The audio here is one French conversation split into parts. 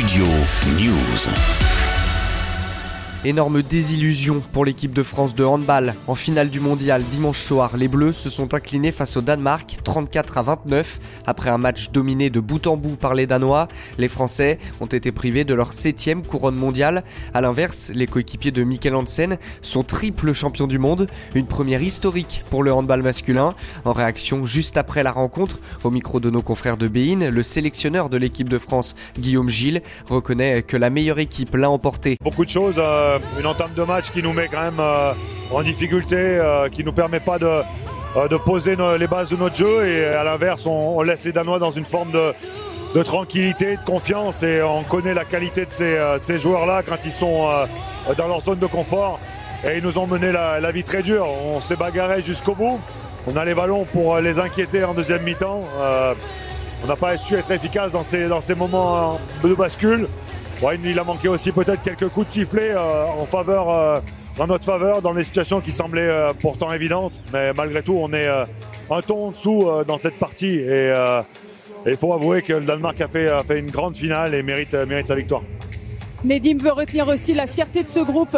Studio News. Énorme désillusion pour l'équipe de France de handball. En finale du mondial dimanche soir, les Bleus se sont inclinés face au Danemark 34 à 29. Après un match dominé de bout en bout par les Danois, les Français ont été privés de leur septième couronne mondiale. À l'inverse, les coéquipiers de Mikkel Hansen sont triple champions du monde, une première historique pour le handball masculin. En réaction juste après la rencontre, au micro de nos confrères de Bein, le sélectionneur de l'équipe de France, Guillaume Gilles, reconnaît que la meilleure équipe l'a emporté. Beaucoup de choses. Euh, une entame de match qui nous met quand même euh, en difficulté, euh, qui nous permet pas de, de poser les bases de notre jeu et à l'inverse on, laisse les Danois dans une forme de, de, tranquillité, de confiance et on connaît la qualité de ces, joueurs-là quand ils sont dans leur zone de confort et ils nous ont mené la, la vie très dure. On s'est bagarré jusqu'au bout. On a les ballons pour les inquiéter en deuxième mi-temps. on n'a pas su être efficace dans ces, dans ces moments de bascule il a manqué aussi peut-être quelques coups de sifflet euh, en faveur, euh, dans notre faveur, dans des situations qui semblaient euh, pourtant évidentes. Mais malgré tout, on est un ton en dessous dans cette partie. Et il faut avouer que le Danemark a fait, fait une grande finale et mérite, mérite sa victoire. Nedim veut retenir aussi la fierté de ce groupe.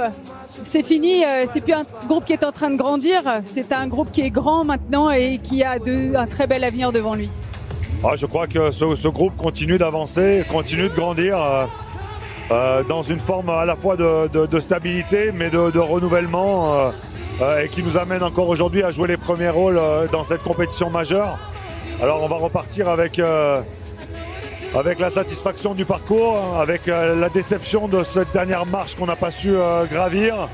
C'est fini, c'est plus un groupe qui est en train de grandir, c'est un groupe qui est grand maintenant et qui a de, un très bel avenir devant lui. Ah, je crois que ce, ce groupe continue d'avancer, continue de grandir. Euh, dans une forme à la fois de, stabilité mais de, renouvellement euh, euh, et qui nous amène encore aujourd'hui à jouer les premiers rôles dans cette compétition majeure. Alors on va repartir avec, avec la satisfaction du parcours, avec la déception de cette dernière marche qu'on n'a pas su gravir.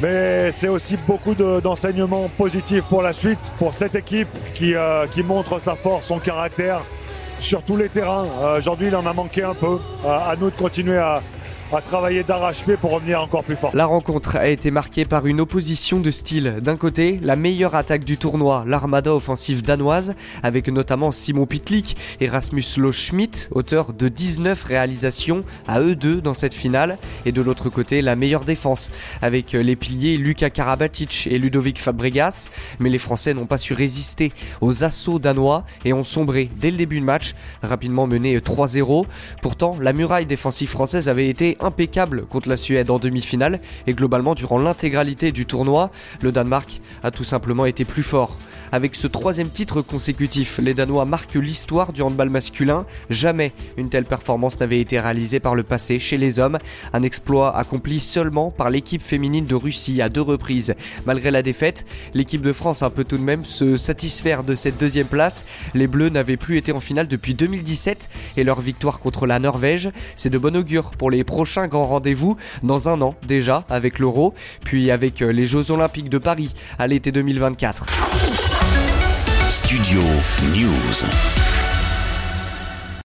Mais c'est aussi beaucoup d'enseignements positifs pour la suite, pour cette équipe qui, qui montre sa force, son caractère, sur tous les terrains. Euh, aujourd'hui, il en a manqué un peu. Euh, à nous de continuer à, à travailler d'arrache-pied pour revenir encore plus fort. La rencontre a été marquée par une opposition de style. D'un côté, la meilleure attaque du tournoi, l'armada offensive danoise, avec notamment Simon Pitlick et Rasmus Loschmidt, auteur de 19 réalisations à eux deux dans cette finale. Et de l'autre côté, la meilleure défense, avec les piliers Luka Karabatic et Ludovic Fabregas. Mais les Français n'ont pas su résister aux assauts danois et ont sombré dès le début de match, rapidement mené 3-0. Pourtant, la muraille défensive française avait été impeccable contre la Suède en demi-finale et globalement durant l'intégralité du tournoi, le Danemark a tout simplement été plus fort. Avec ce troisième titre consécutif, les Danois marquent l'histoire du handball masculin. Jamais une telle performance n'avait été réalisée par le passé chez les hommes. Un exploit accompli seulement par l'équipe féminine de Russie à deux reprises. Malgré la défaite, l'équipe de France peut tout de même se satisfaire de cette deuxième place. Les Bleus n'avaient plus été en finale depuis 2017 et leur victoire contre la Norvège, c'est de bon augure pour les prochains grands rendez-vous dans un an déjà avec l'Euro, puis avec les Jeux Olympiques de Paris à l'été 2024. Studio News.